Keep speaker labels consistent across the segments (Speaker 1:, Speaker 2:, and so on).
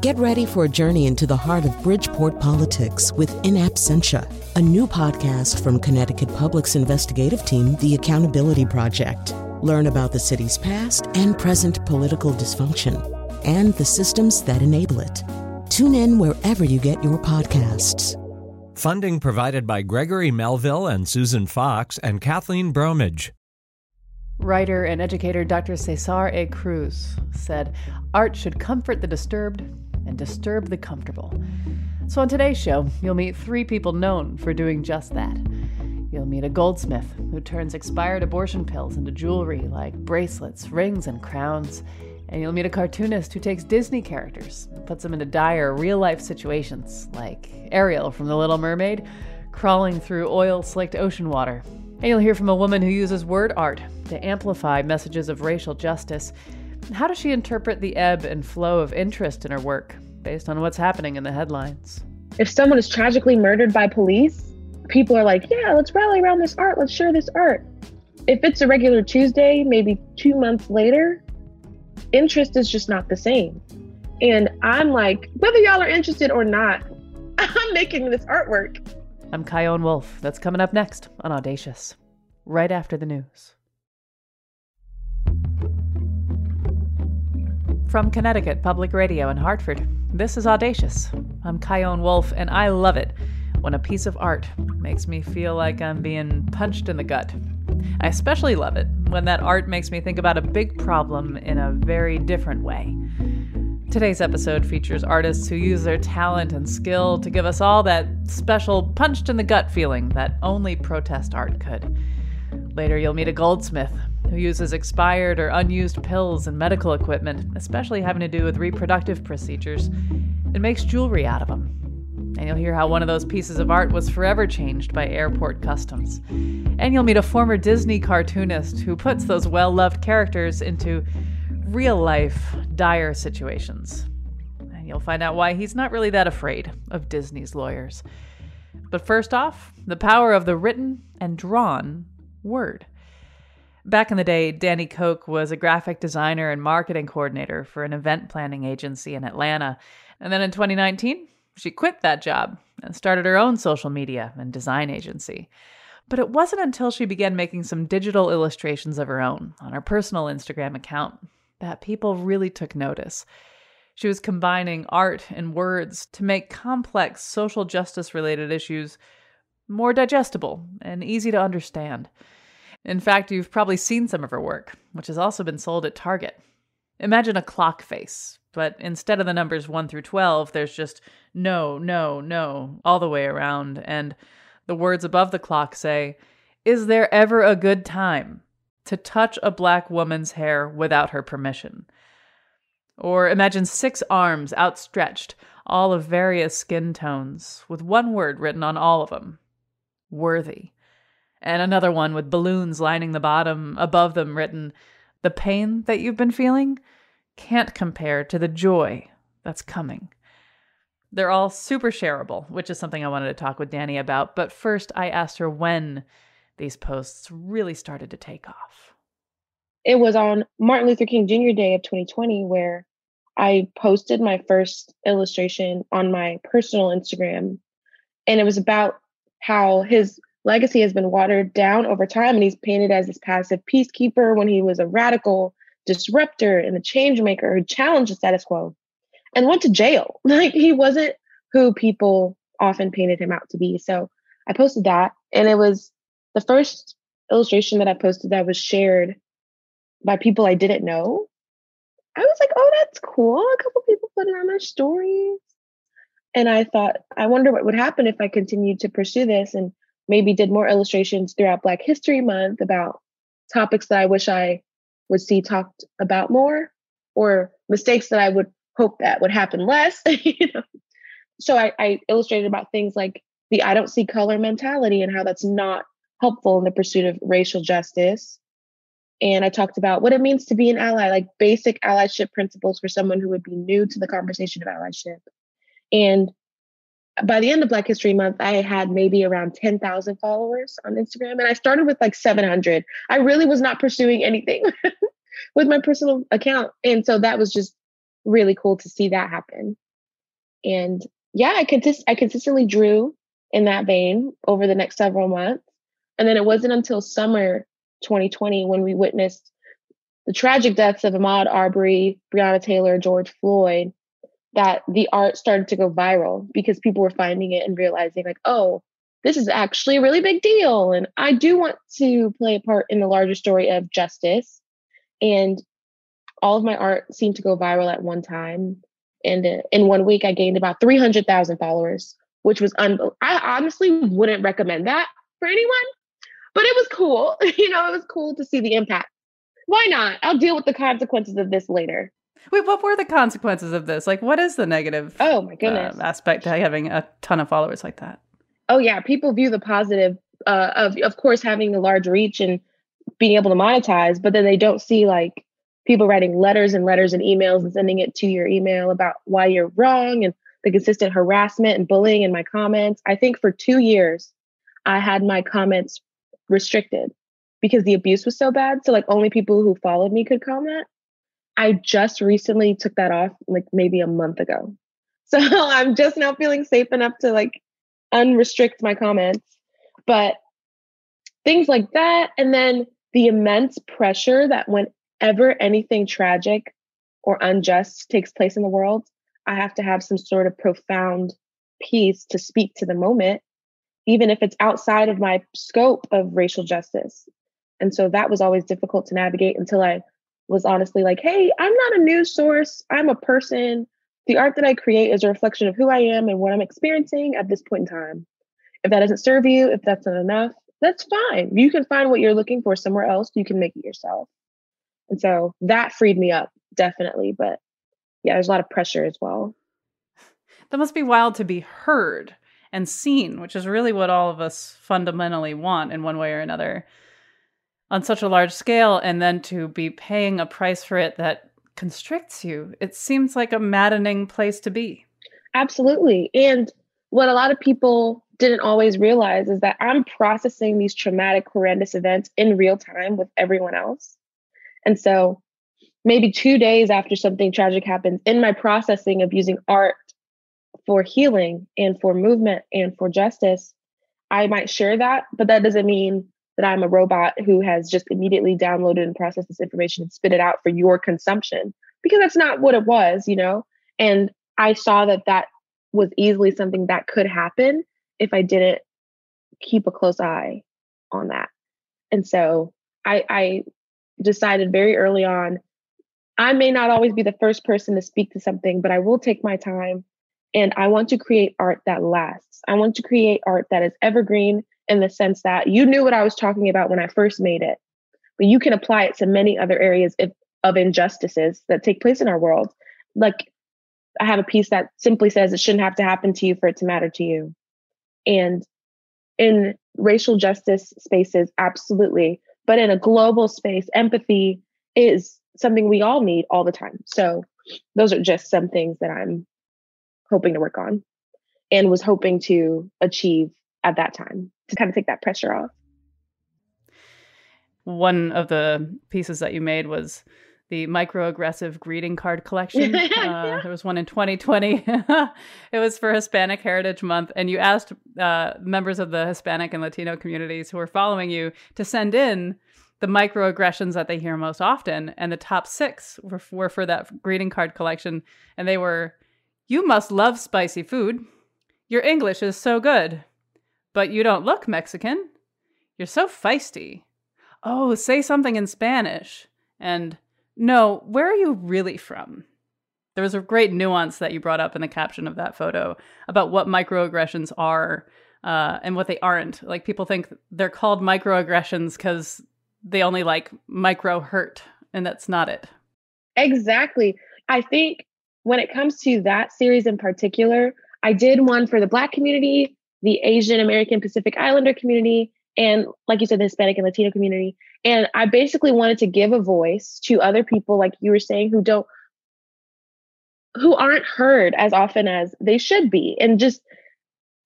Speaker 1: Get ready for a journey into the heart of Bridgeport politics with In Absentia, a new podcast from Connecticut Public's investigative team, The Accountability Project. Learn about the city's past and present political dysfunction and the systems that enable it. Tune in wherever you get your podcasts.
Speaker 2: Funding provided by Gregory Melville and Susan Fox and Kathleen Bromage.
Speaker 3: Writer and educator Dr. Cesar A. Cruz said, Art should comfort the disturbed and disturb the comfortable. So, on today's show, you'll meet three people known for doing just that. You'll meet a goldsmith who turns expired abortion pills into jewelry like bracelets, rings, and crowns. And you'll meet a cartoonist who takes Disney characters and puts them into dire real life situations, like Ariel from The Little Mermaid crawling through oil slicked ocean water. And you'll hear from a woman who uses word art to amplify messages of racial justice. How does she interpret the ebb and flow of interest in her work based on what's happening in the headlines?
Speaker 4: If someone is tragically murdered by police, people are like, yeah, let's rally around this art, let's share this art. If it's a regular Tuesday, maybe two months later, interest is just not the same. And I'm like, whether y'all are interested or not, I'm making this artwork.
Speaker 3: I'm Chion Wolf. That's coming up next on Audacious, right after the news. From Connecticut Public Radio in Hartford, this is Audacious. I'm Chion Wolf, and I love it when a piece of art makes me feel like I'm being punched in the gut. I especially love it when that art makes me think about a big problem in a very different way. Today's episode features artists who use their talent and skill to give us all that special punched in the gut feeling that only protest art could. Later, you'll meet a goldsmith who uses expired or unused pills and medical equipment, especially having to do with reproductive procedures, and makes jewelry out of them. And you'll hear how one of those pieces of art was forever changed by airport customs. And you'll meet a former Disney cartoonist who puts those well loved characters into real life, dire situations. And you'll find out why he's not really that afraid of Disney's lawyers. But first off, the power of the written and drawn word. Back in the day, Danny Coke was a graphic designer and marketing coordinator for an event planning agency in Atlanta. And then in 2019, she quit that job and started her own social media and design agency. But it wasn't until she began making some digital illustrations of her own on her personal Instagram account that people really took notice. She was combining art and words to make complex social justice related issues more digestible and easy to understand. In fact, you've probably seen some of her work, which has also been sold at Target. Imagine a clock face, but instead of the numbers 1 through 12, there's just no, no, no all the way around. And the words above the clock say, Is there ever a good time? to touch a black woman's hair without her permission. Or imagine six arms outstretched, all of various skin tones, with one word written on all of them worthy. And another one with balloons lining the bottom, above them written, The pain that you've been feeling can't compare to the joy that's coming. They're all super shareable, which is something I wanted to talk with Danny about. But first, I asked her when these posts really started to take off?
Speaker 4: It was on Martin Luther King Jr. Day of 2020 where I posted my first illustration on my personal Instagram. And it was about how his legacy has been watered down over time and he's painted as this passive peacekeeper when he was a radical disruptor and a change maker who challenged the status quo and went to jail. Like he wasn't who people often painted him out to be. So I posted that and it was the first illustration that I posted that was shared by people I didn't know, I was like, oh, that's cool. A couple people put it on their stories. And I thought, I wonder what would happen if I continued to pursue this and maybe did more illustrations throughout Black History Month about topics that I wish I would see talked about more or mistakes that I would hope that would happen less. you know? So I, I illustrated about things like the I don't see color mentality and how that's not helpful in the pursuit of racial justice. And I talked about what it means to be an ally, like basic allyship principles for someone who would be new to the conversation of allyship. And by the end of Black History Month, I had maybe around 10,000 followers on Instagram. And I started with like 700. I really was not pursuing anything with my personal account. And so that was just really cool to see that happen. And yeah, I consist I consistently drew in that vein over the next several months. And then it wasn't until summer 2020 when we witnessed the tragic deaths of Ahmaud Arbery, Breonna Taylor, George Floyd, that the art started to go viral because people were finding it and realizing, like, oh, this is actually a really big deal. And I do want to play a part in the larger story of justice. And all of my art seemed to go viral at one time. And uh, in one week, I gained about 300,000 followers, which was unbelievable. I honestly wouldn't recommend that for anyone, but it was cool. you know, it was cool to see the impact. Why not? I'll deal with the consequences of this later.
Speaker 5: Wait, what were the consequences of this? Like, what is the negative?
Speaker 4: Oh my goodness,
Speaker 5: uh, aspect to having a ton of followers like that?
Speaker 4: Oh yeah, people view the positive uh, of, of course, having a large reach and being able to monetize, but then they don't see like people writing letters and letters and emails and sending it to your email about why you're wrong and the consistent harassment and bullying in my comments. I think for two years, I had my comments restricted because the abuse was so bad. So, like, only people who followed me could comment. I just recently took that off, like maybe a month ago. So, I'm just now feeling safe enough to like unrestrict my comments. But things like that. And then the immense pressure that whenever anything tragic or unjust takes place in the world, I have to have some sort of profound piece to speak to the moment, even if it's outside of my scope of racial justice. And so that was always difficult to navigate until I was honestly like, hey, I'm not a news source. I'm a person. The art that I create is a reflection of who I am and what I'm experiencing at this point in time. If that doesn't serve you, if that's not enough, that's fine. You can find what you're looking for somewhere else. You can make it yourself. And so that freed me up, definitely. But yeah, there's a lot of pressure as well.
Speaker 5: That must be wild to be heard and seen, which is really what all of us fundamentally want in one way or another on such a large scale. And then to be paying a price for it that constricts you, it seems like a maddening place to be.
Speaker 4: Absolutely. And what a lot of people didn't always realize is that I'm processing these traumatic, horrendous events in real time with everyone else. And so maybe two days after something tragic happens, in my processing of using art for healing and for movement and for justice, I might share that, but that doesn't mean that I'm a robot who has just immediately downloaded and processed this information and spit it out for your consumption because that's not what it was, you know? And I saw that that was easily something that could happen if I didn't keep a close eye on that. And so I, I decided very early on I may not always be the first person to speak to something, but I will take my time and I want to create art that lasts. I want to create art that is evergreen in the sense that you knew what I was talking about when I first made it, but you can apply it to many other areas of, of injustices that take place in our world. Like I have a piece that simply says it shouldn't have to happen to you for it to matter to you. And in racial justice spaces, absolutely. But in a global space, empathy is something we all need all the time. So those are just some things that I'm hoping to work on and was hoping to achieve at that time to kind of take that pressure off.
Speaker 5: One of the pieces that you made was the microaggressive greeting card collection. Uh, there was one in 2020. it was for Hispanic Heritage Month, and you asked uh, members of the Hispanic and Latino communities who were following you to send in the microaggressions that they hear most often, and the top six were, were for that greeting card collection, and they were, "You must love spicy food. Your English is so good, but you don't look Mexican. You're so feisty. Oh, say something in Spanish." And no, where are you really from? There was a great nuance that you brought up in the caption of that photo about what microaggressions are uh, and what they aren't. Like people think they're called microaggressions because they only like micro hurt, and that's not it.
Speaker 4: Exactly. I think when it comes to that series in particular, I did one for the Black community, the Asian American Pacific Islander community, and like you said, the Hispanic and Latino community. And I basically wanted to give a voice to other people, like you were saying, who don't, who aren't heard as often as they should be. And just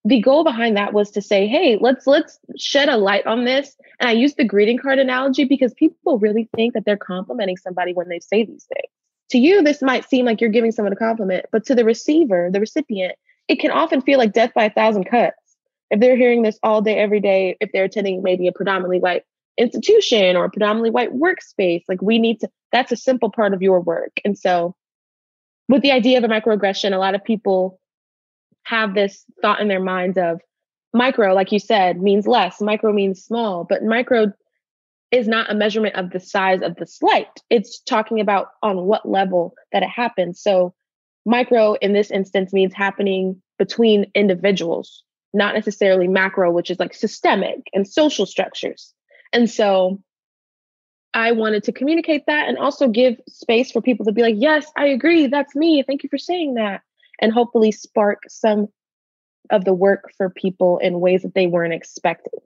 Speaker 4: the goal behind that was to say, hey, let's let's shed a light on this. And I use the greeting card analogy because people really think that they're complimenting somebody when they say these things. to you, this might seem like you're giving someone a compliment, but to the receiver, the recipient, it can often feel like death by a thousand cuts. If they're hearing this all day, every day, if they're attending maybe a predominantly white institution or a predominantly white workspace, like we need to, that's a simple part of your work. And so, with the idea of a microaggression, a lot of people have this thought in their minds of micro, like you said, means less, micro means small, but micro is not a measurement of the size of the slight. It's talking about on what level that it happens. So, micro in this instance means happening between individuals, not necessarily macro, which is like systemic and social structures. And so, I wanted to communicate that and also give space for people to be like, yes, I agree. That's me. Thank you for saying that. And hopefully spark some of the work for people in ways that they weren't expecting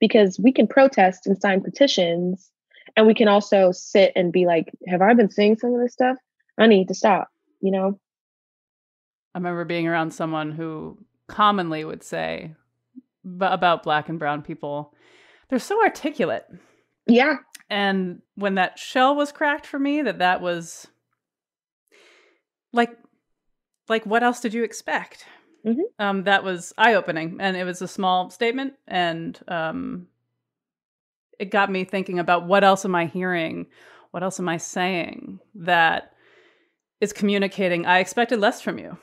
Speaker 4: because we can protest and sign petitions and we can also sit and be like have i been saying some of this stuff i need to stop you know
Speaker 5: i remember being around someone who commonly would say about black and brown people. They're so articulate.
Speaker 4: Yeah.
Speaker 5: And when that shell was cracked for me that that was like like what else did you expect? Mm-hmm. Um, that was eye opening, and it was a small statement, and um, it got me thinking about what else am I hearing, what else am I saying that is communicating. I expected less from you,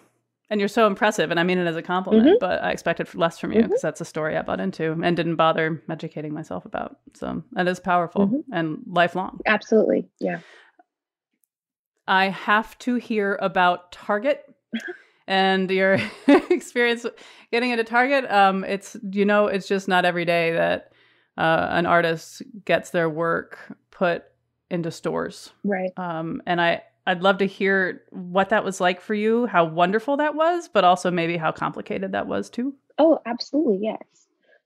Speaker 5: and you're so impressive, and I mean it as a compliment, mm-hmm. but I expected less from you because mm-hmm. that's a story I bought into and didn't bother educating myself about. So that is powerful mm-hmm. and lifelong.
Speaker 4: Absolutely, yeah.
Speaker 5: I have to hear about Target. and your experience getting into Target. Um, it's you know, it's just not every day that uh, an artist gets their work put into stores.
Speaker 4: Right.
Speaker 5: Um, and I I'd love to hear what that was like for you, how wonderful that was, but also maybe how complicated that was too.
Speaker 4: Oh, absolutely, yes.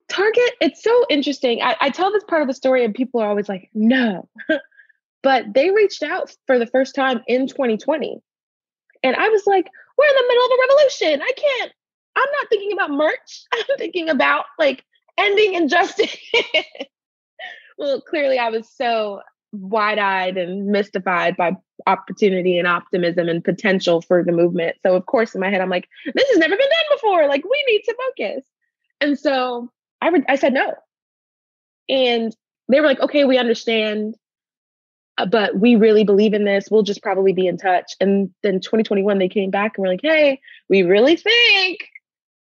Speaker 4: Target, it's so interesting. I, I tell this part of the story, and people are always like, no. but they reached out for the first time in 2020. And I was like, we're in the middle of a revolution. I can't, I'm not thinking about merch. I'm thinking about like ending injustice. well, clearly I was so wide-eyed and mystified by opportunity and optimism and potential for the movement. So of course in my head I'm like, this has never been done before. Like we need to focus. And so I re- I said no. And they were like, okay, we understand. Uh, but we really believe in this. We'll just probably be in touch. And then 2021, they came back and were like, hey, we really think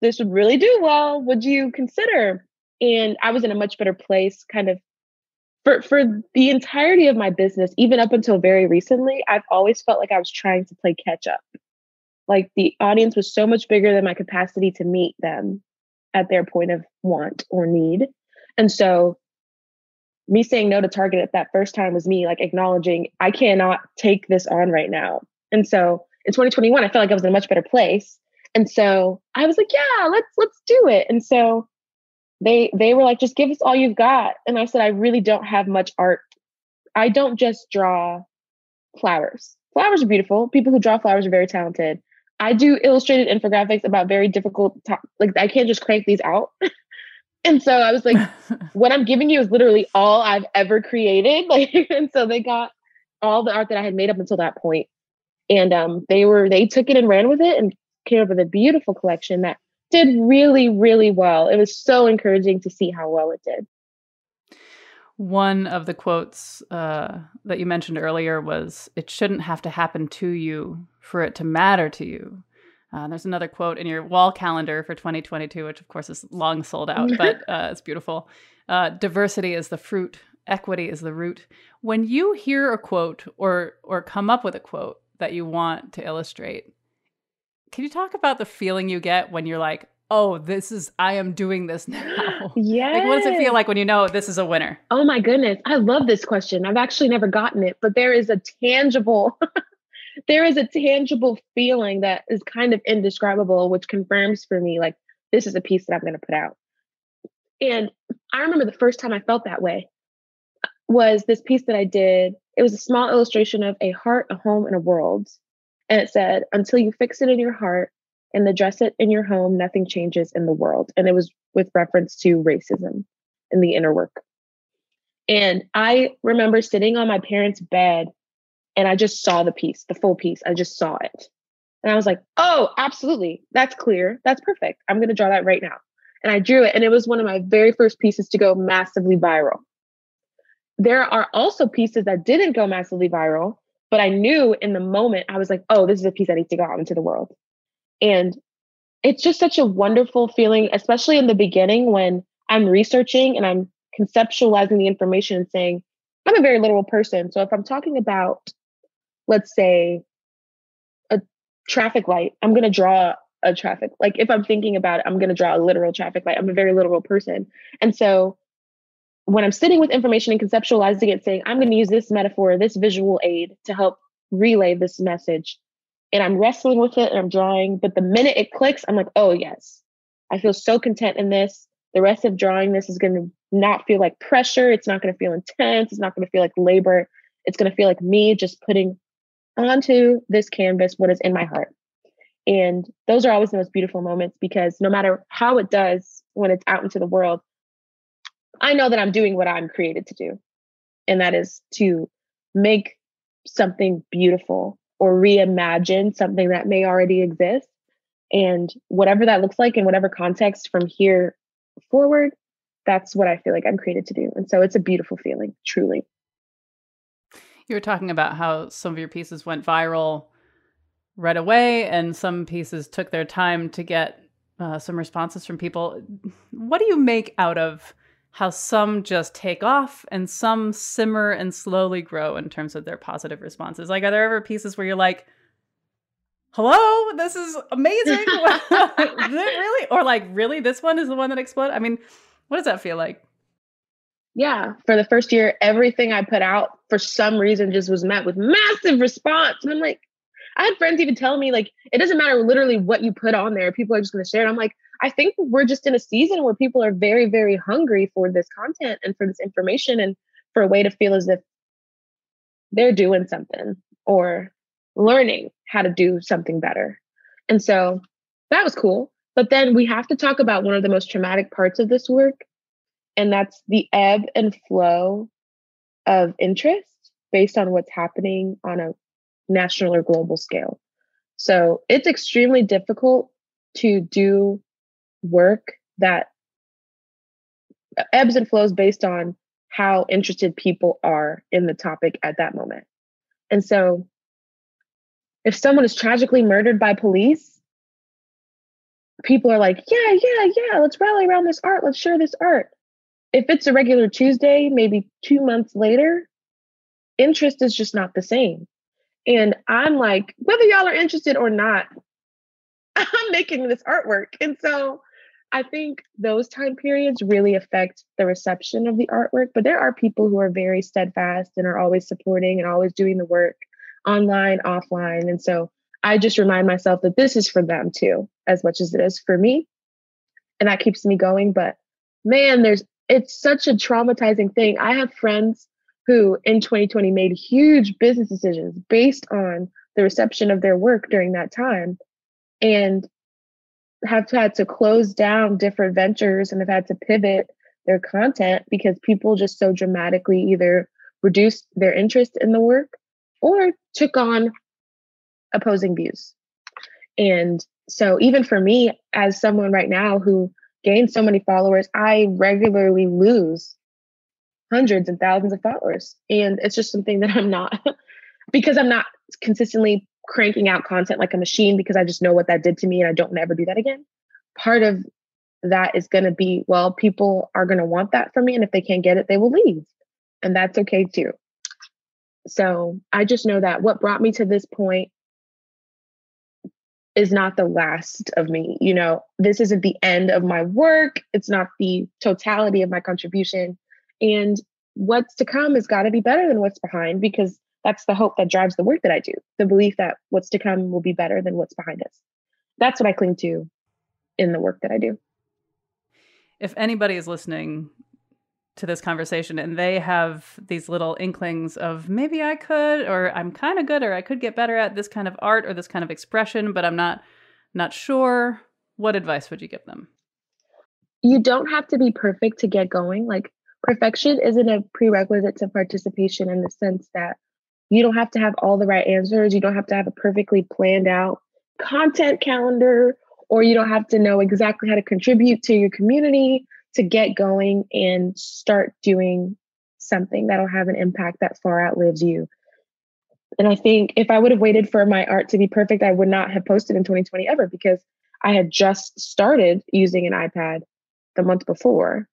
Speaker 4: this would really do well. Would you consider? And I was in a much better place, kind of for for the entirety of my business, even up until very recently, I've always felt like I was trying to play catch up. Like the audience was so much bigger than my capacity to meet them at their point of want or need. And so me saying no to Target at that first time was me like acknowledging I cannot take this on right now. And so in 2021, I felt like I was in a much better place. And so I was like, yeah, let's let's do it. And so they they were like, just give us all you've got. And I said, I really don't have much art. I don't just draw flowers. Flowers are beautiful. People who draw flowers are very talented. I do illustrated infographics about very difficult, to- like I can't just crank these out. And so I was like, what I'm giving you is literally all I've ever created. Like, and so they got all the art that I had made up until that. And um, they were, they took it and ran with it and came up with a beautiful collection that did really, really well. It was so encouraging to see how well it did.
Speaker 5: One of the quotes uh, that you mentioned earlier was, It shouldn't have to happen to you for it to matter to you. Uh, there's another quote in your wall calendar for 2022, which of course is long sold out, but uh, it's beautiful. Uh, diversity is the fruit, equity is the root. When you hear a quote or or come up with a quote that you want to illustrate, can you talk about the feeling you get when you're like, "Oh, this is I am doing this now."
Speaker 4: Yeah.
Speaker 5: like, what does it feel like when you know this is a winner?
Speaker 4: Oh my goodness, I love this question. I've actually never gotten it, but there is a tangible there is a tangible feeling that is kind of indescribable, which confirms for me, like, this is a piece that I'm going to put out. And I remember the first time I felt that way uh, was this piece that I did. It was a small illustration of a heart, a home, and a world. And it said, until you fix it in your heart and address it in your home, nothing changes in the world. And it was with reference to racism in the inner work. And I remember sitting on my parents' bed and I just saw the piece, the full piece. I just saw it. And I was like, oh, absolutely. That's clear. That's perfect. I'm going to draw that right now. And I drew it. And it was one of my very first pieces to go massively viral. There are also pieces that didn't go massively viral, but I knew in the moment, I was like, oh, this is a piece that needs to go out into the world. And it's just such a wonderful feeling, especially in the beginning when I'm researching and I'm conceptualizing the information and saying, I'm a very literal person. So if I'm talking about, let's say, a traffic light, I'm going to draw a traffic. Like if I'm thinking about it, I'm going to draw a literal traffic light. I'm a very literal person. And so when I'm sitting with information and conceptualizing it, saying, I'm going to use this metaphor, this visual aid to help relay this message, and I'm wrestling with it and I'm drawing, but the minute it clicks, I'm like, oh, yes, I feel so content in this. The rest of drawing this is going to not feel like pressure. It's not going to feel intense. It's not going to feel like labor. It's going to feel like me just putting onto this canvas what is in my heart. And those are always the most beautiful moments because no matter how it does when it's out into the world, I know that I'm doing what I'm created to do. And that is to make something beautiful or reimagine something that may already exist. And whatever that looks like in whatever context from here forward, that's what I feel like I'm created to do. And so it's a beautiful feeling, truly.
Speaker 5: You were talking about how some of your pieces went viral right away, and some pieces took their time to get uh, some responses from people. What do you make out of how some just take off and some simmer and slowly grow in terms of their positive responses? Like, are there ever pieces where you're like, hello, this is amazing? is it really? Or like, really, this one is the one that exploded? I mean, what does that feel like?
Speaker 4: Yeah, for the first year, everything I put out for some reason just was met with massive response. And I'm like, I had friends even tell me, like, it doesn't matter literally what you put on there, people are just going to share it. I'm like, I think we're just in a season where people are very, very hungry for this content and for this information and for a way to feel as if they're doing something or learning how to do something better. And so that was cool. But then we have to talk about one of the most traumatic parts of this work, and that's the ebb and flow of interest based on what's happening on a national or global scale. So it's extremely difficult to do work that uh, ebbs and flows based on how interested people are in the topic at that moment. And so if someone is tragically murdered by police, people are like, yeah, yeah, yeah, let's rally around this art. Let's share this art. If it's a regular Tuesday, maybe two months later, interest is just not the same. And I'm like, whether y'all are interested or not, I'm making this artwork. And so I think those time periods really affect the reception of the artwork. But there are people who are very steadfast and are always supporting and always doing the work online, offline. And so I just remind myself that this is for them too, as much as it is for me. And that keeps me going. But man, there's it's such a traumatizing thing. I have friends who in 2020 made huge business decisions based on the reception of their work during that time and have had to close down different ventures and have had to pivot their content because people just so dramatically either reduced their interest in the work or took on opposing views. And so, even for me, as someone right now who gains so many followers, I regularly lose hundreds and thousands of followers. And it's just something that I'm not, because I'm not consistently cranking out content like a machine because I just know what that did to me and I don't never do that again. Part of that is going to be, well, people are going to want that from me. And if they can't get it, they will leave. And that's okay too. So I just know that what brought me to this point is not the last of me. You know, this isn't the end of my work, it's not the totality of my contribution. And what's to come has got to be better than what's behind because that's the hope that drives the work that I do. The belief that what's to come will be better than what's behind us. That's what I cling to in the work that I do.
Speaker 5: If anybody is listening to this conversation and they have these little inklings of maybe I could or I'm kind of good or I could get better at this kind of art or this kind of expression but I'm not not sure what advice would you give them
Speaker 4: you don't have to be perfect to get going like perfection isn't a prerequisite to participation in the sense that You don't have to have all the right answers. You don't have to have a perfectly planned out content calendar, or you don't have to know exactly how to contribute to your community to get going and start doing something that'll have an impact that far outlives you. And I think if I would have waited for my art to be perfect, I would not have posted in 2020 ever because I had just started using an iPad the month before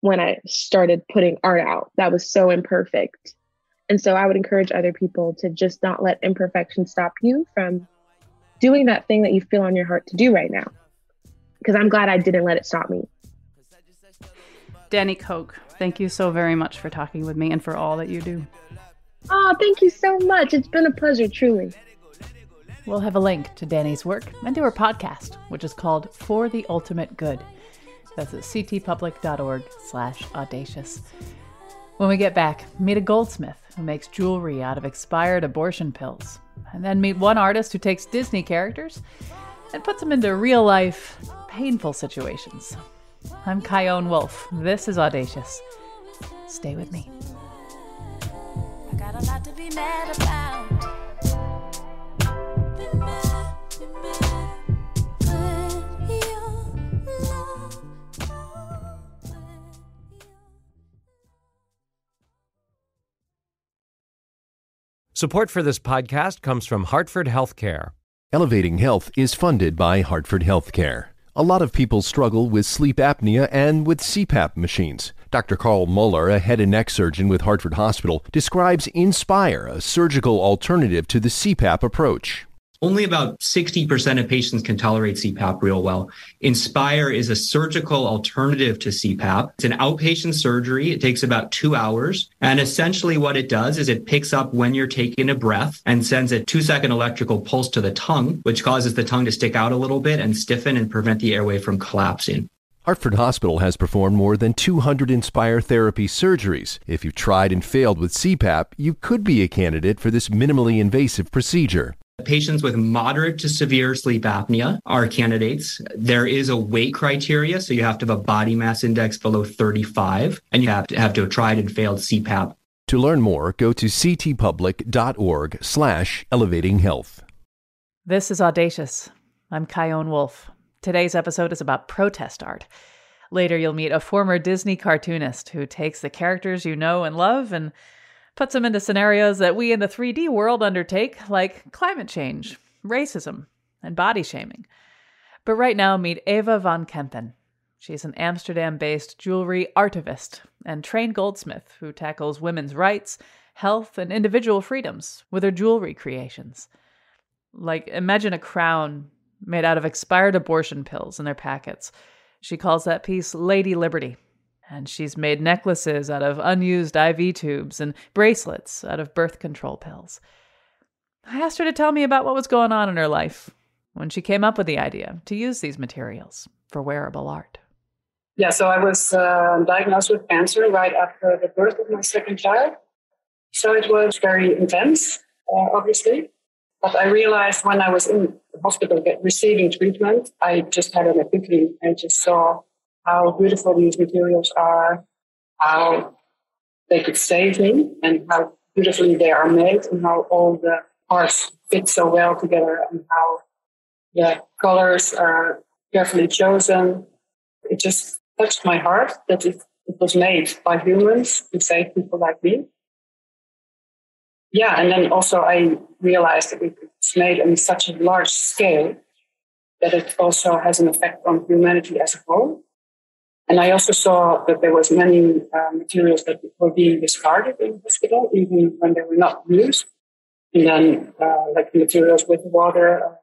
Speaker 4: when I started putting art out. That was so imperfect. And so I would encourage other people to just not let imperfection stop you from doing that thing that you feel on your heart to do right now. Because I'm glad I didn't let it stop me.
Speaker 3: Danny Coke, thank you so very much for talking with me and for all that you do.
Speaker 4: Oh, thank you so much. It's been a pleasure, truly.
Speaker 3: We'll have a link to Danny's work and to her podcast, which is called For the Ultimate Good. That's at ctpublic.org slash audacious. When we get back, meet a goldsmith who makes jewelry out of expired abortion pills. And then meet one artist who takes Disney characters and puts them into real life, painful situations. I'm Chion Wolf. This is Audacious. Stay with me.
Speaker 2: Support for this podcast comes from Hartford Healthcare.
Speaker 6: Elevating Health is funded by Hartford Healthcare. A lot of people struggle with sleep apnea and with CPAP machines. Dr. Carl Muller, a head and neck surgeon with Hartford Hospital, describes Inspire, a surgical alternative to the CPAP approach.
Speaker 7: Only about 60% of patients can tolerate CPAP real well. Inspire is a surgical alternative to CPAP. It's an outpatient surgery. It takes about two hours. And essentially what it does is it picks up when you're taking a breath and sends a two second electrical pulse to the tongue, which causes the tongue to stick out a little bit and stiffen and prevent the airway from collapsing.
Speaker 6: Hartford Hospital has performed more than 200 Inspire therapy surgeries. If you've tried and failed with CPAP, you could be a candidate for this minimally invasive procedure.
Speaker 7: Patients with moderate to severe sleep apnea are candidates. There is a weight criteria, so you have to have a body mass index below 35, and you have to have to have tried and failed CPAP.
Speaker 6: To learn more, go to ctpublic.org slash elevating health.
Speaker 3: This is Audacious. I'm Chion Wolf. Today's episode is about protest art. Later, you'll meet a former Disney cartoonist who takes the characters you know and love and puts them into scenarios that we in the 3D world undertake, like climate change, racism, and body shaming. But right now, meet Eva van Kempen. She's an Amsterdam based jewelry artivist and trained goldsmith who tackles women's rights, health, and individual freedoms with her jewelry creations. Like, imagine a crown made out of expired abortion pills in their packets. She calls that piece Lady Liberty and she's made necklaces out of unused IV tubes and bracelets out of birth control pills. I asked her to tell me about what was going on in her life when she came up with the idea to use these materials for wearable art.
Speaker 8: Yeah, so I was uh, diagnosed with cancer right after the birth of my second child. So it was very intense, uh, obviously. But I realized when I was in the hospital receiving treatment, I just had an epiphany. I just saw how beautiful these materials are, how they could save me, and how beautifully they are made, and how all the parts fit so well together, and how the colors are carefully chosen. It just touched my heart that it, it was made by humans to save people like me. Yeah, and then also I realized that it's made on such a large scale that it also has an effect on humanity as a whole. And I also saw that there was many uh, materials that were being discarded in the hospital, even when they were not used. And then, uh, like materials with water uh,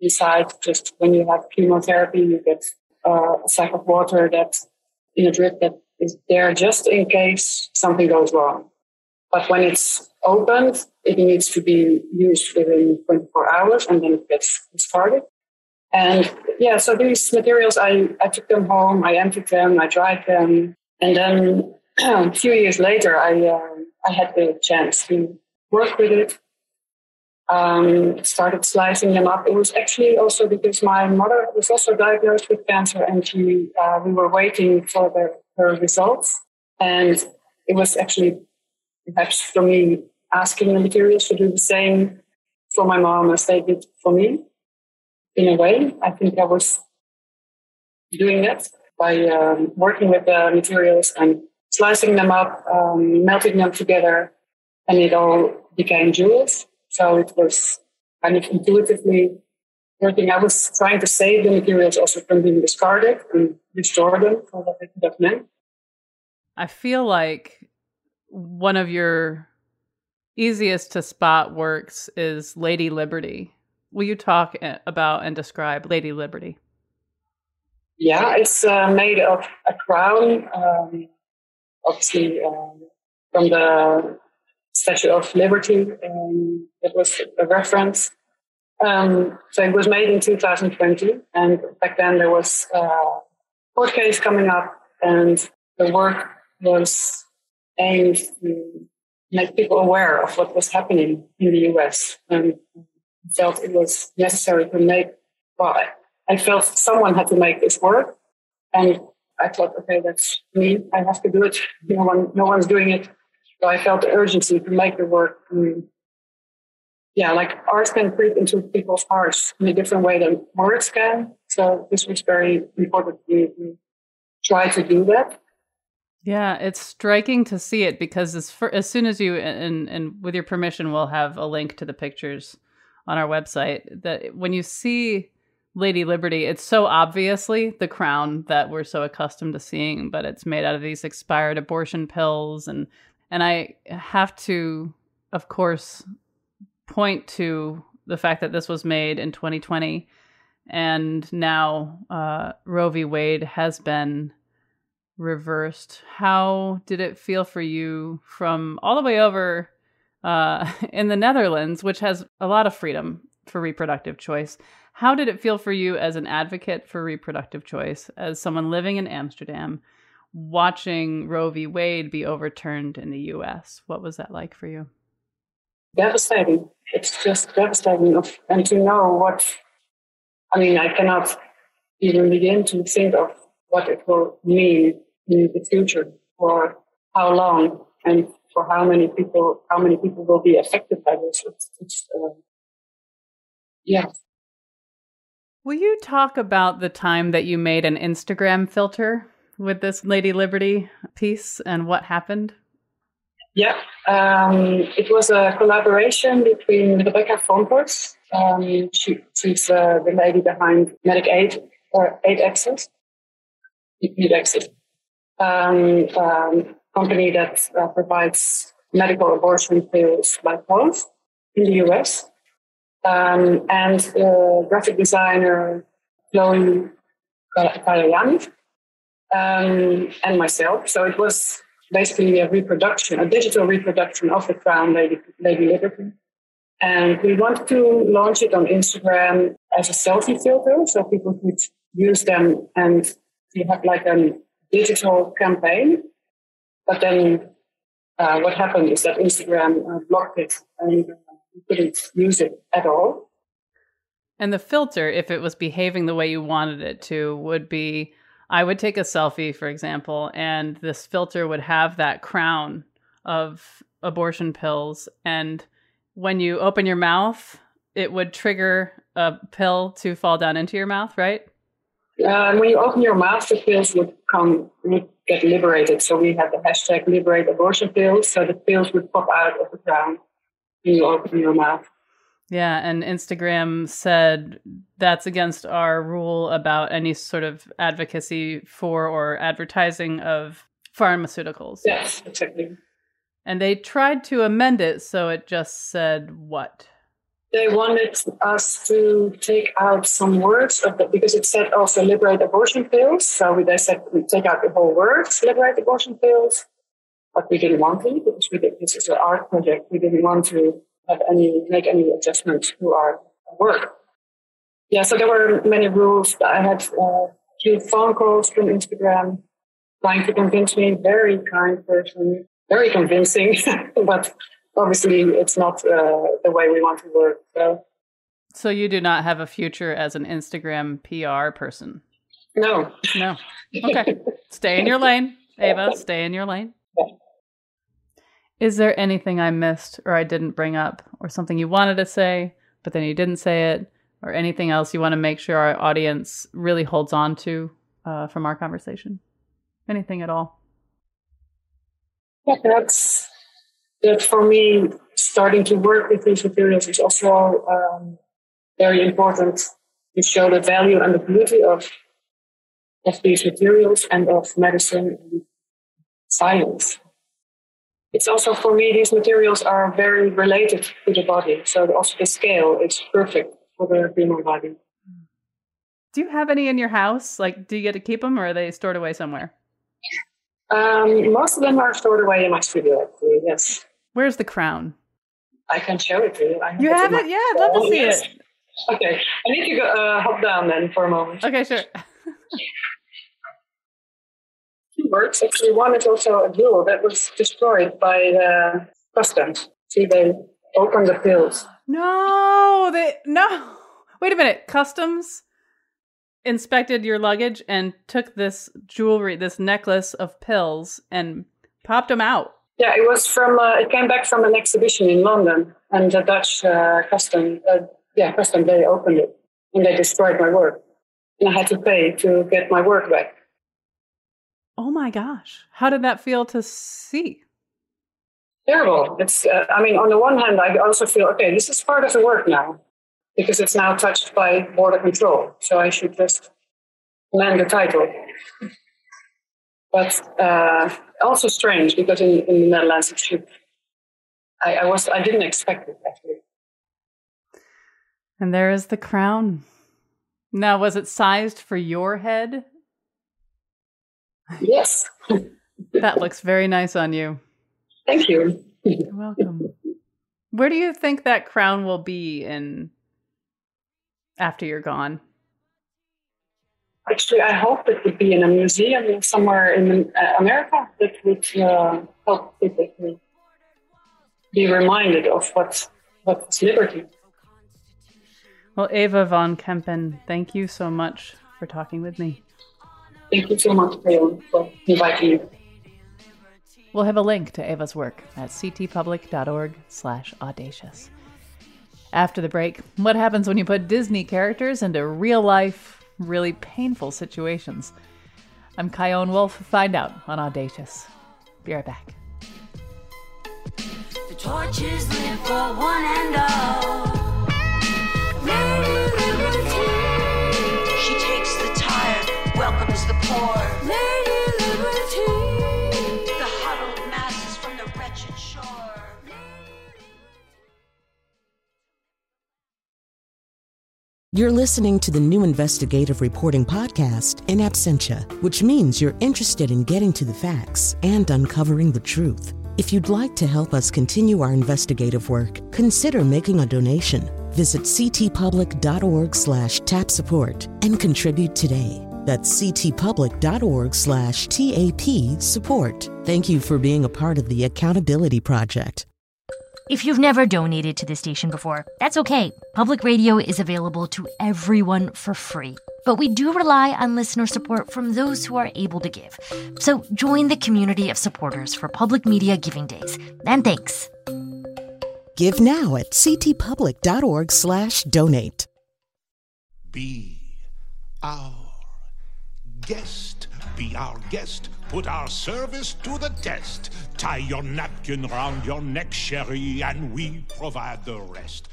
Speaker 8: inside, just when you have chemotherapy, you get uh, a sack of water that in a drip that is there just in case something goes wrong. But when it's opened, it needs to be used within 24 hours and then it gets discarded. And yeah, so these materials, I, I took them home, I emptied them, I dried them. And then a few years later, I, uh, I had the chance to work with it. Um, started slicing them up. It was actually also because my mother was also diagnosed with cancer and she, uh, we were waiting for the, her results. And it was actually perhaps for me asking the materials to do the same for my mom as they did for me. In a way, I think I was doing that by um, working with the materials and slicing them up, um, melting them together, and it all became jewels. So it was kind of intuitively working. I was trying to save the materials also from being discarded and restore them for what they could have meant.
Speaker 5: I feel like one of your easiest to spot works is Lady Liberty. Will you talk about and describe Lady Liberty?
Speaker 8: Yeah, it's uh, made of a crown, um, obviously um, from the Statue of Liberty. Um, it was a reference. Um, so it was made in 2020, and back then there was a court case coming up, and the work was aimed to make people aware of what was happening in the US, and felt it was necessary to make. Well, I felt someone had to make this work, and I thought, okay, that's me. I have to do it. No one, no one's doing it. So I felt the urgency to make the work. And yeah, like art can creep into people's hearts in a different way than words can. So this was very important to try to do that.
Speaker 5: Yeah, it's striking to see it because as for, as soon as you and and with your permission, we'll have a link to the pictures on our website. That when you see Lady Liberty, it's so obviously the crown that we're so accustomed to seeing, but it's made out of these expired abortion pills and and I have to of course point to the fact that this was made in 2020 and now uh, Roe v. Wade has been reversed. How did it feel for you from all the way over uh, in the Netherlands, which has a lot of freedom for reproductive choice? How did it feel for you as an advocate for reproductive choice, as someone living in Amsterdam, watching Roe v. Wade be overturned in the US? What was that like for you?
Speaker 8: Devastating. It's just devastating. And to know what, I mean, I cannot even begin to think of what it will mean in the future for how long and for how many people, how many people will be affected by this. It's, it's uh, yeah,
Speaker 5: Will you talk about the time that you made an Instagram filter with this Lady Liberty piece and what happened?
Speaker 8: Yeah, um, it was a collaboration between Rebecca Gomperts. Um, she, she's uh, the lady behind Medic Aid or Aid Access, Need Access, um, um, company that uh, provides medical abortion pills by post in the US um, and uh, graphic designer Chloe Kalayani, um, and myself. So it was basically a reproduction, a digital reproduction of the crown Lady, Lady Liberty. And we wanted to launch it on Instagram as a selfie filter so people could use them and you have like a digital campaign. But then uh, what happened is that Instagram uh, blocked it and you couldn't use it at all.
Speaker 5: And the filter, if it was behaving the way you wanted it to, would be I would take a selfie, for example, and this filter would have that crown of abortion pills. And when you open your mouth, it would trigger a pill to fall down into your mouth, right?
Speaker 8: Uh, when you open your mouth, the pills would come, would get liberated. So we had the hashtag liberate abortion pills. So the pills would pop out of the ground when you open your mouth.
Speaker 5: Yeah, and Instagram said that's against our rule about any sort of advocacy for or advertising of pharmaceuticals.
Speaker 8: Yes, exactly.
Speaker 5: And they tried to amend it so it just said what?
Speaker 8: They wanted us to take out some words of the, because it said also liberate abortion pills. So we they said we take out the whole words, liberate abortion pills but we didn't want to because we did, this is an art project. We didn't want to have any make any adjustments to our work. Yeah, so there were many rules. I had a uh, few phone calls from Instagram trying to convince me. Very kind person, very convincing, but obviously it's not uh, the way we want to work. So.
Speaker 5: so you do not have a future as an Instagram PR person.
Speaker 8: No.
Speaker 5: No. Okay. stay in your lane, Ava. Stay in your lane. Is there anything I missed or I didn't bring up, or something you wanted to say, but then you didn't say it, or anything else you want to make sure our audience really holds on to uh, from our conversation? Anything at all?
Speaker 8: Yeah, that's that for me. Starting to work with these materials is also um, very important to show the value and the beauty of of these materials and of medicine and science. It's also for me these materials are very related to the body, so also the scale is perfect for the human body.
Speaker 5: Do you have any in your house? Like, do you get to keep them, or are they stored away somewhere?
Speaker 8: Um, most of them are stored away in my studio. Actually, yes.
Speaker 5: Where's the crown?
Speaker 8: I can show it to you. I
Speaker 5: You have it? Yeah, I'd love to see
Speaker 8: yes.
Speaker 5: it.
Speaker 8: Okay, I need to go, uh, hop down then for a moment.
Speaker 5: Okay, sure.
Speaker 8: Two works. Actually, one is also a jewel that was destroyed by the customs. See, they opened the pills.
Speaker 5: No, they no. Wait a minute. Customs inspected your luggage and took this jewelry, this necklace of pills, and popped them out.
Speaker 8: Yeah, it was from. Uh, it came back from an exhibition in London, and the Dutch uh, custom, uh, yeah, custom, they opened it and they destroyed my work, and I had to pay to get my work back.
Speaker 5: Oh my gosh. How did that feel to see?
Speaker 8: Terrible. It's. Uh, I mean, on the one hand, I also feel okay. This is part of the work now, because it's now touched by border control. So I should just land the title. But uh, also strange because in, in the Netherlands it should. I, I was. I didn't expect it actually.
Speaker 5: And there is the crown. Now, was it sized for your head?
Speaker 8: Yes.
Speaker 5: That looks very nice on you.
Speaker 8: Thank you.
Speaker 5: You're welcome. Where do you think that crown will be in after you're gone?
Speaker 8: Actually, I hope it would be in a museum somewhere in uh, America that would uh, help people to be reminded of what what's liberty.
Speaker 5: Well, Eva von Kempen, thank you so much for talking with me.
Speaker 8: Thank you so much, for inviting me.
Speaker 5: We'll have a link to Ava's work at ctpublic.org slash audacious. After the break, what happens when you put Disney characters into real life, really painful situations? I'm Chion Wolf. Find out on Audacious. Be right back.
Speaker 9: The torches live for one and all.
Speaker 1: You're listening to the new investigative reporting podcast, In Absentia, which means you're interested in getting to the facts and uncovering the truth. If you'd like to help us continue our investigative work, consider making a donation. Visit ctpublic.org slash tap support and contribute today. That's ctpublic.org slash TAP support. Thank you for being a part of the Accountability Project.
Speaker 10: If you've never donated to the station before, that's okay. Public radio is available to everyone for free. But we do rely on listener support from those who are able to give. So join the community of supporters for Public Media Giving Days. And thanks.
Speaker 1: Give now at ctpublic.org slash donate.
Speaker 11: Be our guest. Be our guest. Put our service to the test. Tie your napkin round your neck, Sherry, and we provide the rest.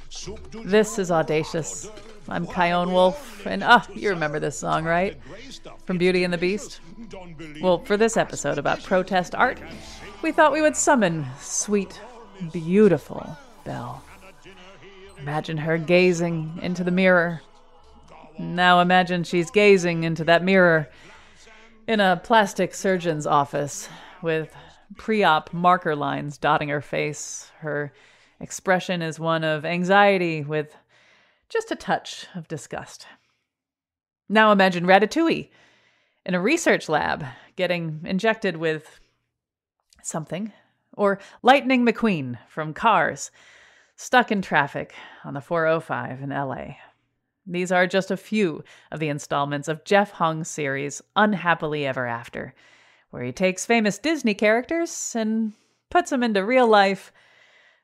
Speaker 5: This is Audacious. I'm Chion Wolf, and ah, you remember this song, right? From Beauty and the Beast? Well, for this episode about protest art, we thought we would summon sweet, beautiful Belle. Imagine her gazing into the mirror. Now imagine she's gazing into that mirror in a plastic surgeon's office with pre op marker lines dotting her face. Her expression is one of anxiety with just a touch of disgust. Now imagine Ratatouille in a research lab getting injected with something. Or Lightning McQueen from Cars, stuck in traffic on the 405 in LA. These are just a few of the installments of Jeff Hong's series Unhappily Ever After, where he takes famous Disney characters and puts them into real life,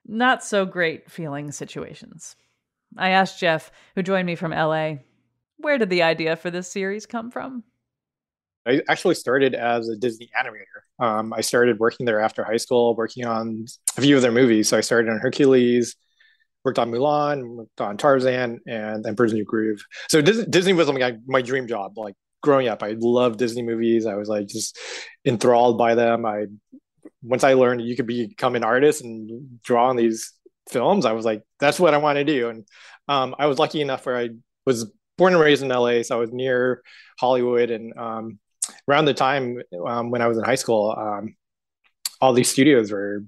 Speaker 5: not so great feeling situations. I asked Jeff, who joined me from LA, where did the idea for this series come from?
Speaker 12: I actually started as a Disney animator. Um, I started working there after high school, working on a few of their movies. So I started on Hercules, worked on Mulan, worked on Tarzan, and then Emperor's New Groove. So Disney, Disney was like my dream job. Like growing up, I loved Disney movies. I was like just enthralled by them. I once I learned you could become an artist and draw on these films, I was like, that's what I want to do. And um, I was lucky enough where I was born and raised in LA, so I was near Hollywood and um, around the time um, when I was in high school, um, all these studios were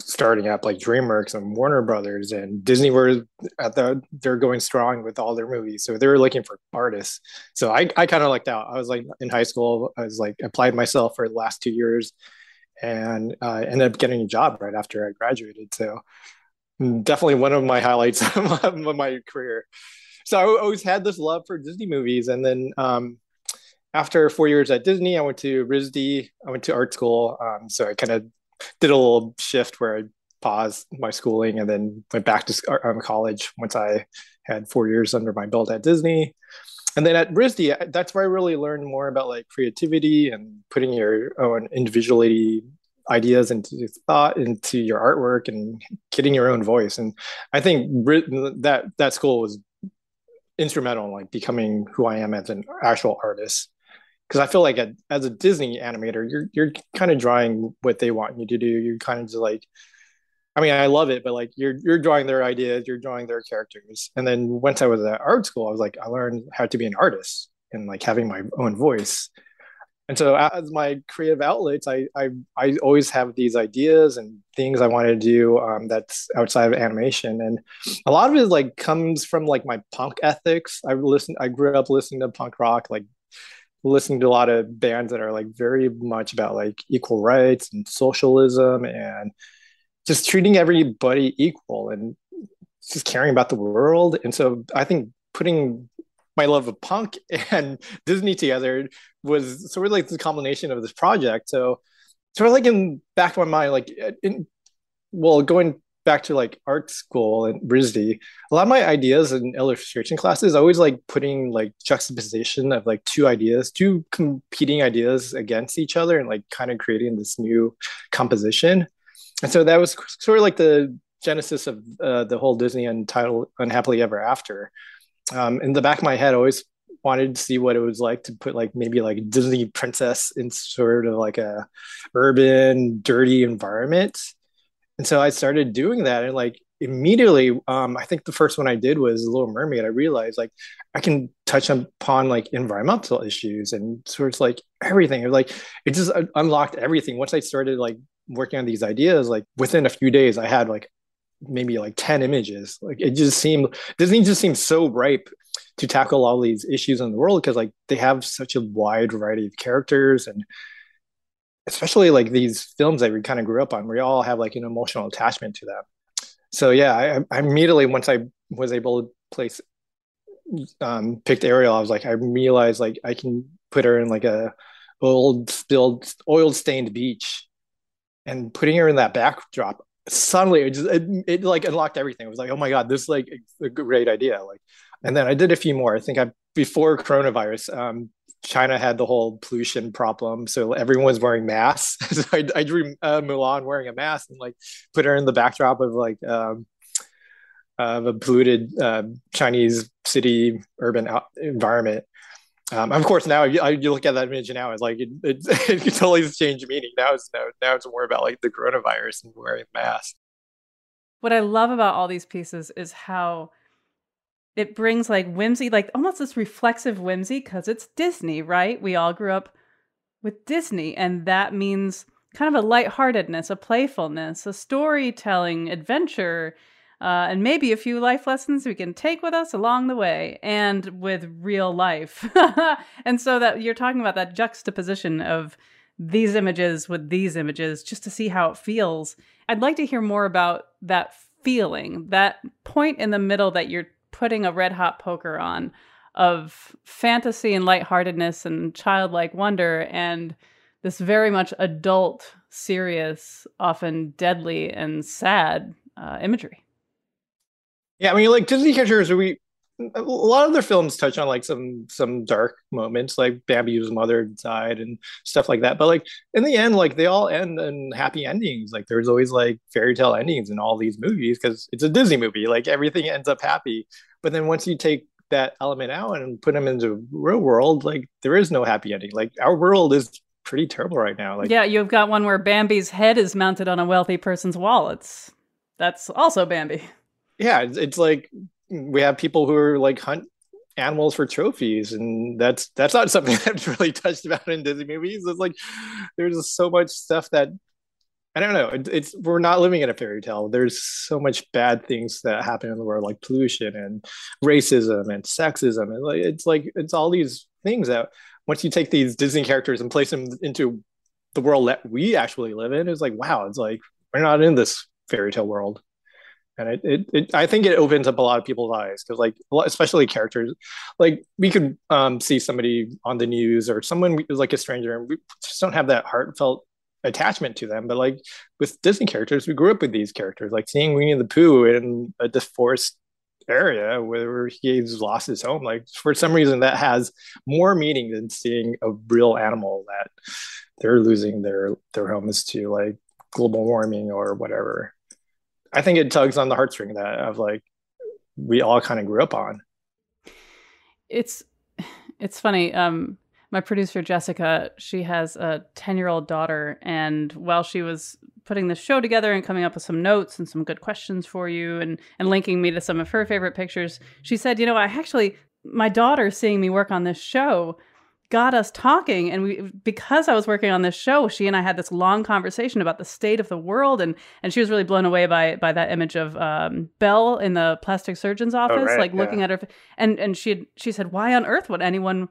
Speaker 12: starting up, like DreamWorks and Warner Brothers and Disney were at the they're going strong with all their movies, so they were looking for artists. So I I kind of lucked out. I was like in high school, I was like applied myself for the last two years, and uh, ended up getting a job right after I graduated. So mm, definitely one of my highlights of my career. So I always had this love for Disney movies, and then um, after four years at Disney, I went to RISD. I went to art school. Um, so I kind of did a little shift where I paused my schooling and then went back to um, college once I had four years under my belt at Disney. And then at RISD, that's where I really learned more about like creativity and putting your own individuality ideas into thought into your artwork and getting your own voice. And I think that that school was instrumental in like becoming who I am as an actual artist because I feel like a, as a Disney animator, you're you're kind of drawing what they want you to do. You're kind of just like, I mean, I love it, but like you're you're drawing their ideas, you're drawing their characters. And then once I was at art school, I was like, I learned how to be an artist and like having my own voice. And so as my creative outlets, I I, I always have these ideas and things I want to do um, that's outside of animation, and a lot of it like comes from like my punk ethics. I listened, I grew up listening to punk rock, like listening to a lot of bands that are like very much about like equal rights and socialism and just treating everybody equal and just caring about the world. And so I think putting my love of punk and Disney together was sort of like the combination of this project. So sort of like in back of my mind, like in, well, going back to like art school and RISD, a lot of my ideas in illustration classes, I always like putting like juxtaposition of like two ideas, two competing ideas against each other and like kind of creating this new composition. And so that was sort of like the genesis of uh, the whole Disney untitled Unhappily Ever After. Um, in the back of my head, I always wanted to see what it was like to put like maybe like Disney princess in sort of like a urban, dirty environment and so I started doing that, and like immediately, um, I think the first one I did was Little Mermaid. I realized like I can touch upon like environmental issues and sort of like everything. It like it just unlocked everything. Once I started like working on these ideas, like within a few days, I had like maybe like 10 images like it just seemed disney just seems so ripe to tackle all these issues in the world because like they have such a wide variety of characters and especially like these films that we kind of grew up on, we all have like an emotional attachment to them. So yeah, I, I immediately once I was able to place um, picked Ariel, I was like, I realized like I can put her in like a old spilled oil stained beach, and putting her in that backdrop suddenly it just it, it like unlocked everything. It was like, oh my god, this is like a great idea. Like, and then I did a few more. I think I before coronavirus, um, China had the whole pollution problem, so everyone was wearing masks. so I, I drew uh, Mulan wearing a mask and like put her in the backdrop of like um, of a polluted uh, Chinese city urban out- environment. Um, of course, now you, you, look at that image now, it's like it, it, it totally changed meaning. Now it's now, now it's more about like the coronavirus and wearing masks.
Speaker 5: What I love about all these pieces is how it brings like whimsy, like almost this reflexive whimsy because it's Disney, right? We all grew up with Disney, and that means kind of a lightheartedness, a playfulness, a storytelling adventure, uh, and maybe a few life lessons we can take with us along the way and with real life. and so that you're talking about that juxtaposition of these images with these images just to see how it feels. I'd like to hear more about that feeling, that point in the middle that you're putting a red hot poker on of fantasy and lightheartedness and childlike wonder and this very much adult serious, often deadly and sad uh, imagery.
Speaker 12: Yeah, I mean, like Disney characters, we a lot of their films touch on like some some dark moments like bambi's mother died and stuff like that. But like in the end like they all end in happy endings. Like there's always like fairy tale endings in all these movies because it's a disney movie. Like everything ends up happy. But then once you take that element out and put them into real world like there is no happy ending. Like our world is pretty terrible right now. Like
Speaker 5: yeah you've got one where bambi's head is mounted on a wealthy person's wall it's that's also bambi.
Speaker 12: Yeah it's, it's like we have people who are like hunt animals for trophies and that's that's not something that's really touched about in disney movies. It's like there's so much stuff that i don't know it, it's we're not living in a fairy tale. There's so much bad things that happen in the world like pollution and racism and sexism. And like it's like it's all these things that once you take these disney characters and place them into the world that we actually live in it's like wow it's like we're not in this fairy tale world and it, it, it, i think it opens up a lot of people's eyes because like especially characters like we could um, see somebody on the news or someone like a stranger and we just don't have that heartfelt attachment to them. But like with disney characters we grew up with these characters like seeing winnie the pooh in a divorced area where he's lost his home like for some reason that has more meaning than seeing a real animal that they're losing their their homes to like global warming or whatever I think it tugs on the heartstring that of like we all kind of grew up on.
Speaker 5: It's it's funny. Um, my producer Jessica, she has a ten year old daughter, and while she was putting the show together and coming up with some notes and some good questions for you, and and linking me to some of her favorite pictures, she said, "You know, I actually." My daughter seeing me work on this show got us talking and we because I was working on this show she and I had this long conversation about the state of the world and and she was really blown away by by that image of um, Belle in the plastic surgeon's oh, office oh, right, like yeah. looking at her and and she had, she said why on earth would anyone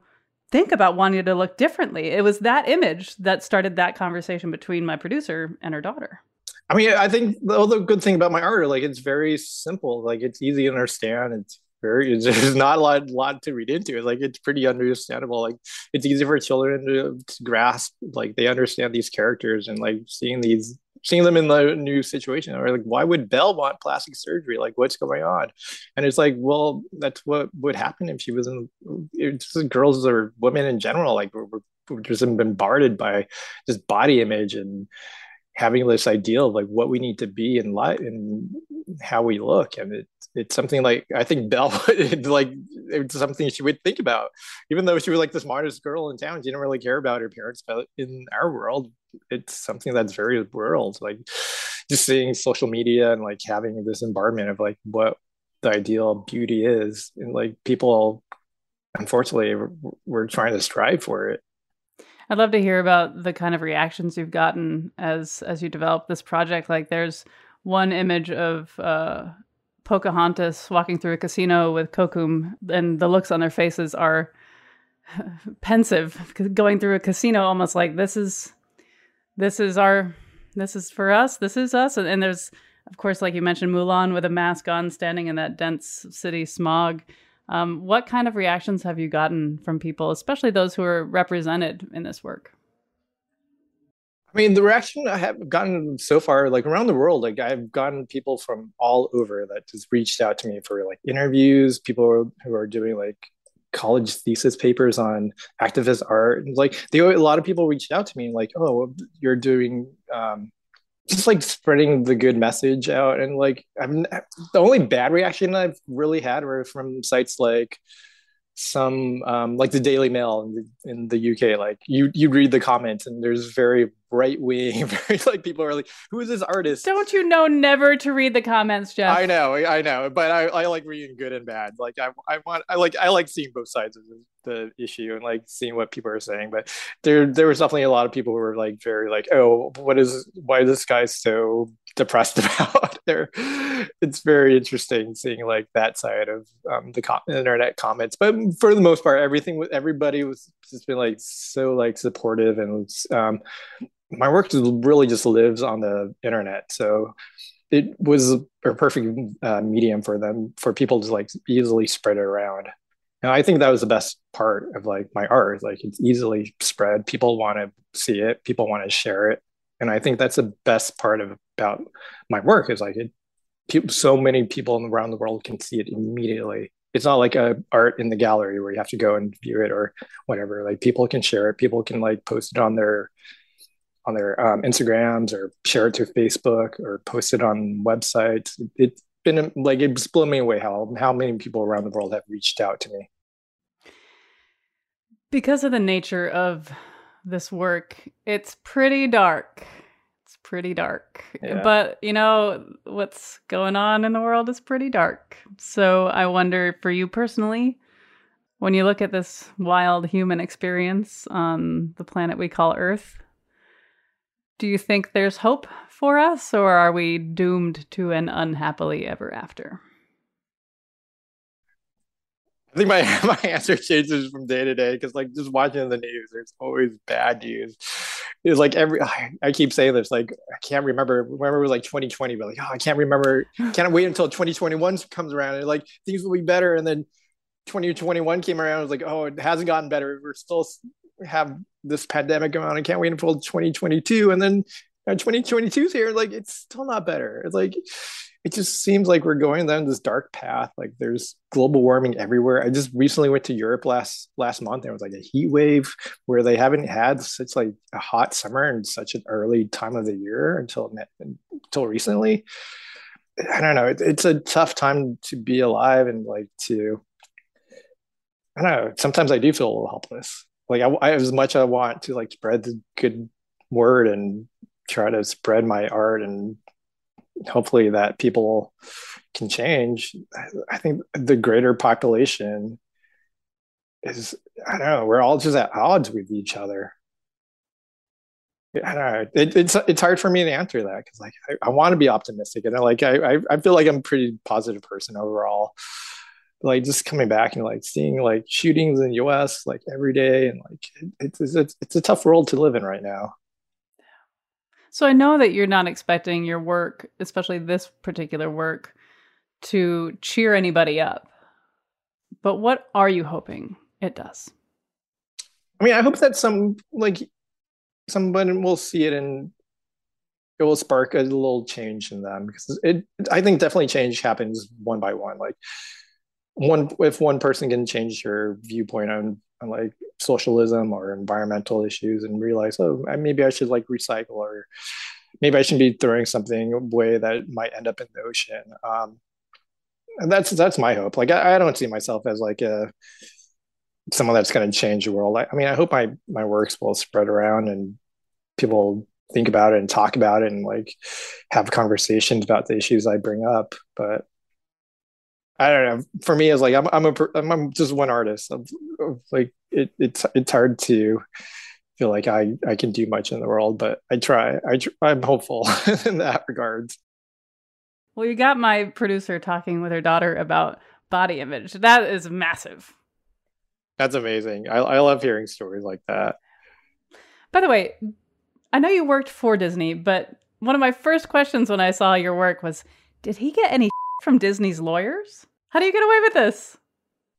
Speaker 5: think about wanting to look differently it was that image that started that conversation between my producer and her daughter
Speaker 12: I mean, I think the other good thing about my art, like it's very simple, like it's easy to understand. It's very there's not a lot, lot to read into it. Like it's pretty understandable. Like it's easy for children to, to, grasp like they understand these characters and like seeing these seeing them in the new situation or like why would belle want plastic surgery? Like what's going on? And it's like well that's what would happen if she was in it's girls or women in general like we're, we're just bombarded by this body image and having this ideal of like what we need to be in life and how we look. And it, it's something like i think belle like it's something she would think about. Even though she was like the smartest girl in town she didn't really care about her parents. But in our world it's something that's very world like just seeing social media and like having this environment of like what the ideal beauty is. And like people unfortunately we're trying to strive for it
Speaker 5: I'd love to hear about the kind of reactions you've gotten as as you develop this project. Like, there's one image of uh, Pocahontas walking through a casino with Kocoum, and the looks on their faces are pensive, going through a casino, almost like this is this is our this is for us, this is us. And, and there's, of course, like you mentioned, Mulan with a mask on, standing in that dense city smog. Um, what kind of reactions have you gotten from people, especially those who are represented in this work?
Speaker 12: I mean, the reaction I have gotten so far, like around the world, like I've gotten people from all over that just reached out to me for like interviews, people who are doing like college thesis papers on activist art. Like they, a lot of people reached out to me like, oh, you're doing um, just like spreading the good message out and like i'm the only bad reaction i've really had were from sites like some um, like the Daily Mail in the, in the UK. Like you you read the comments and there's very right wing, very like people are like, who is this artist?
Speaker 5: Don't you know never to read the comments, Jeff?
Speaker 12: I know, I know, but I, I like reading good and bad. Like I I want I like I like seeing both sides of the issue and like seeing what people are saying. But there there was definitely a lot of people who were like very like, oh, what is why is this guy so depressed about there? It's very interesting seeing like that side of um, the internet comments. But for the most part, everything with everybody was just been like so like supportive and um, my work really just lives on the internet. So it was a perfect uh, medium for them for people to like easily spread it around. And I think that was the best part of like my art. Like it's easily spread. People want to see it. People want to share it. And I think that's the best part of about my work is like it. People, so many people around the world can see it immediately. It's not like a art in the gallery where you have to go and view it or whatever. Like people can share it. People can like post it on their on their um, Instagrams or share it to Facebook or post it on websites. It, has been like it's blown me away how how many people around the world have reached out to me.
Speaker 5: Because of the nature of this work, it's pretty dark. It's pretty dark.
Speaker 12: Yeah.
Speaker 5: But, you know, what's going on in the world is pretty dark. So I wonder for you personally, when you look at this wild human experience on the planet we call Earth, do you think there's hope for us, or are we doomed to an unhappily ever after?
Speaker 12: I think my my answer changes from day to day because like just watching the news, there's always bad news. It's like every I, keep saying this, like I can't remember. Remember it was like 2020, but like oh, I can't remember. Hmm. Can't wait until 2021 comes around and like things will be better. And then 2021 came around. I was like, oh, it hasn't gotten better. We're still have this pandemic going on. I can't wait until 2022. And then uh, 2022 is here. Like it's still not better. It's like it just seems like we're going down this dark path. Like there's global warming everywhere. I just recently went to Europe last last month. There was like a heat wave where they haven't had such like a hot summer and such an early time of the year until until recently. I don't know. It, it's a tough time to be alive and like to. I don't know. Sometimes I do feel a little helpless. Like I, I as much as I want to like spread the good word and try to spread my art and hopefully that people can change i think the greater population is i don't know we're all just at odds with each other I don't know. It, it's it's hard for me to answer that because like I, I want to be optimistic and I, like I, I feel like I'm a pretty positive person overall. Like just coming back and like seeing like shootings in the U.S. like every day and like it, it's it's it's a tough world to live in right now.
Speaker 5: So I know that you're not expecting your work, especially this particular work, to cheer anybody up. But what are you hoping it does?
Speaker 12: I mean, I hope that some like someone will see it and it will spark a little change in them because it I think definitely change happens one by one. Like one if one person can change your viewpoint on like socialism or environmental issues and realize oh maybe i should like recycle or maybe i should be throwing something away that might end up in the ocean. Um, and that's that's my hope. Like I, I, don't see myself as like a someone that's going to change the world. I, I mean i hope my my works will spread around and people think about it and talk about it and like have conversations about the issues i bring up but I don't know. For me, it's like I'm I'm a I'm just one artist. I'm, like it, it's it's hard to feel like I I can do much in the world, but I try. I I'm hopeful in that regard.
Speaker 5: Well, you got my producer talking with her daughter about body image. That is massive.
Speaker 12: That's amazing. I I love hearing stories like that.
Speaker 5: By the way, I know you worked for Disney, but one of my first questions when I saw your work was, did he get any from Disney's lawyers? How do you get away with this?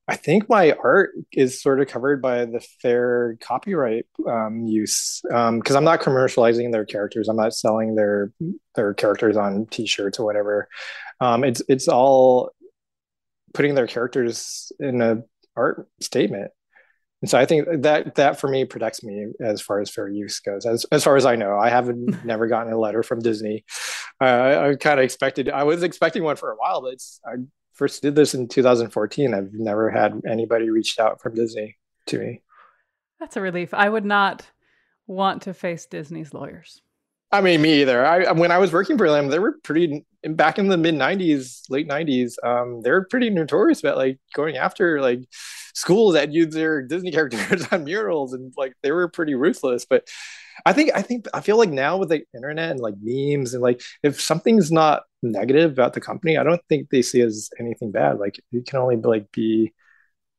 Speaker 12: I think my art is sort of covered by the fair copyright um, use because um, I'm not commercializing their characters. I'm not selling their their characters on T-shirts or whatever. Um, it's it's all putting their characters in a art statement. And so I think that that for me protects me as far as fair use goes. As as far as I know, I haven't never gotten a letter from Disney. Uh, I, I kind of expected. I was expecting one for a while, but it's I first did this in 2014. I've never had anybody reached out from Disney to me.
Speaker 5: That's a relief. I would not want to face Disney's lawyers.
Speaker 12: I mean, me either. I when I was working for them, they were pretty back in the mid '90s, late '90s. Um, they're pretty notorious about like going after like schools that use their Disney characters on murals, and like they were pretty ruthless. But I think I think I feel like now with the internet and like memes and like if something's not negative about the company, I don't think they see as anything bad. Like it can only like be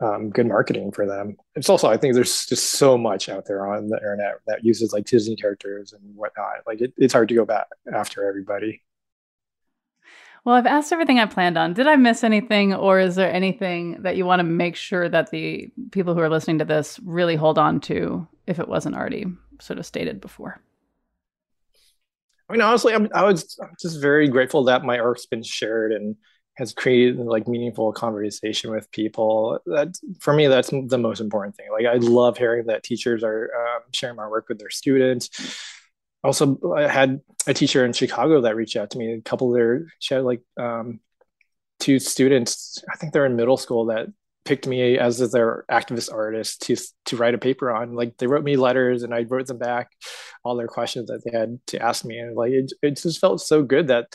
Speaker 12: um, good marketing for them. It's also I think there's just so much out there on the internet that uses like Disney characters and whatnot. Like it, it's hard to go back after everybody.
Speaker 5: Well, I've asked everything I planned on. Did I miss anything, or is there anything that you want to make sure that the people who are listening to this really hold on to if it wasn't already sort of stated before?
Speaker 12: I mean, honestly, I'm, I was just very grateful that my art's been shared and has created like meaningful conversation with people. That for me, that's the most important thing. Like, I love hearing that teachers are um, sharing my work with their students. Also, I had a teacher in Chicago that reached out to me. A couple of their she had like um, two students. I think they're in middle school that picked me as their activist artist to to write a paper on. Like they wrote me letters and I wrote them back all their questions that they had to ask me. And like it, it just felt so good that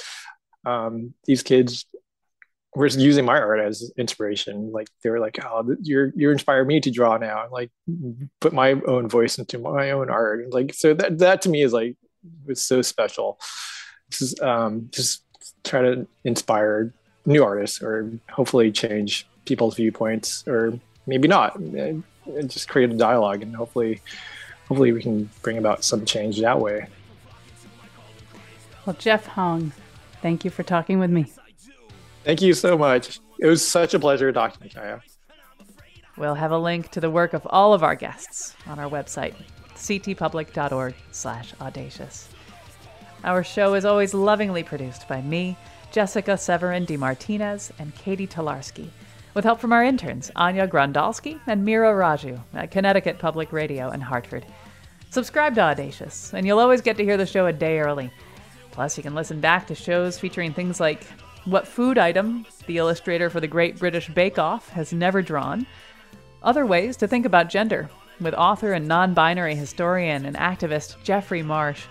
Speaker 12: um, these kids were using my art as inspiration. Like they were like, "Oh, you're you're inspired me to draw now." And like put my own voice into my own art. Like so that that to me is like was so special. Just um, just try to inspire new artists or hopefully change people's viewpoints or maybe not and just create a dialogue and hopefully hopefully we can bring about some change that way
Speaker 3: Well, Jeff Hong, thank you for talking with me.
Speaker 12: thank you so much it was such a pleasure talking to you Kaya.
Speaker 3: We'll have a link to the work of all of our guests on our website, ctpublic.org slash audacious. Our show is always lovingly produced by me, Jessica Severin DeMartinez, and Katie Tolarski, with help from our interns, Anya Grandalski and Mira Raju at Connecticut Public Radio in Hartford. Subscribe to Audacious, and you'll always get to hear the show a day early. Plus, you can listen back to shows featuring things like what food item the illustrator for the Great British Bake Off has never drawn, other ways to think about gender, with author and non binary historian and activist Jeffrey Marsh.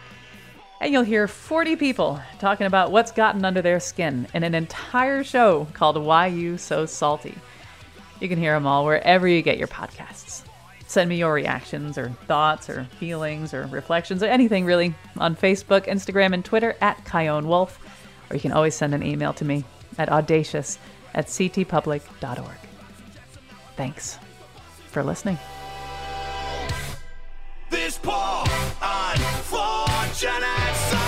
Speaker 3: And you'll hear 40 people talking about what's gotten under their skin in an entire show called Why You So Salty. You can hear them all wherever you get your podcasts. Send me your reactions or thoughts or feelings or reflections or anything really on Facebook, Instagram, and Twitter at Chion Wolf, or you can always send an email to me at audacious at ctpublic.org. Thanks for listening this poor, unfortunate son.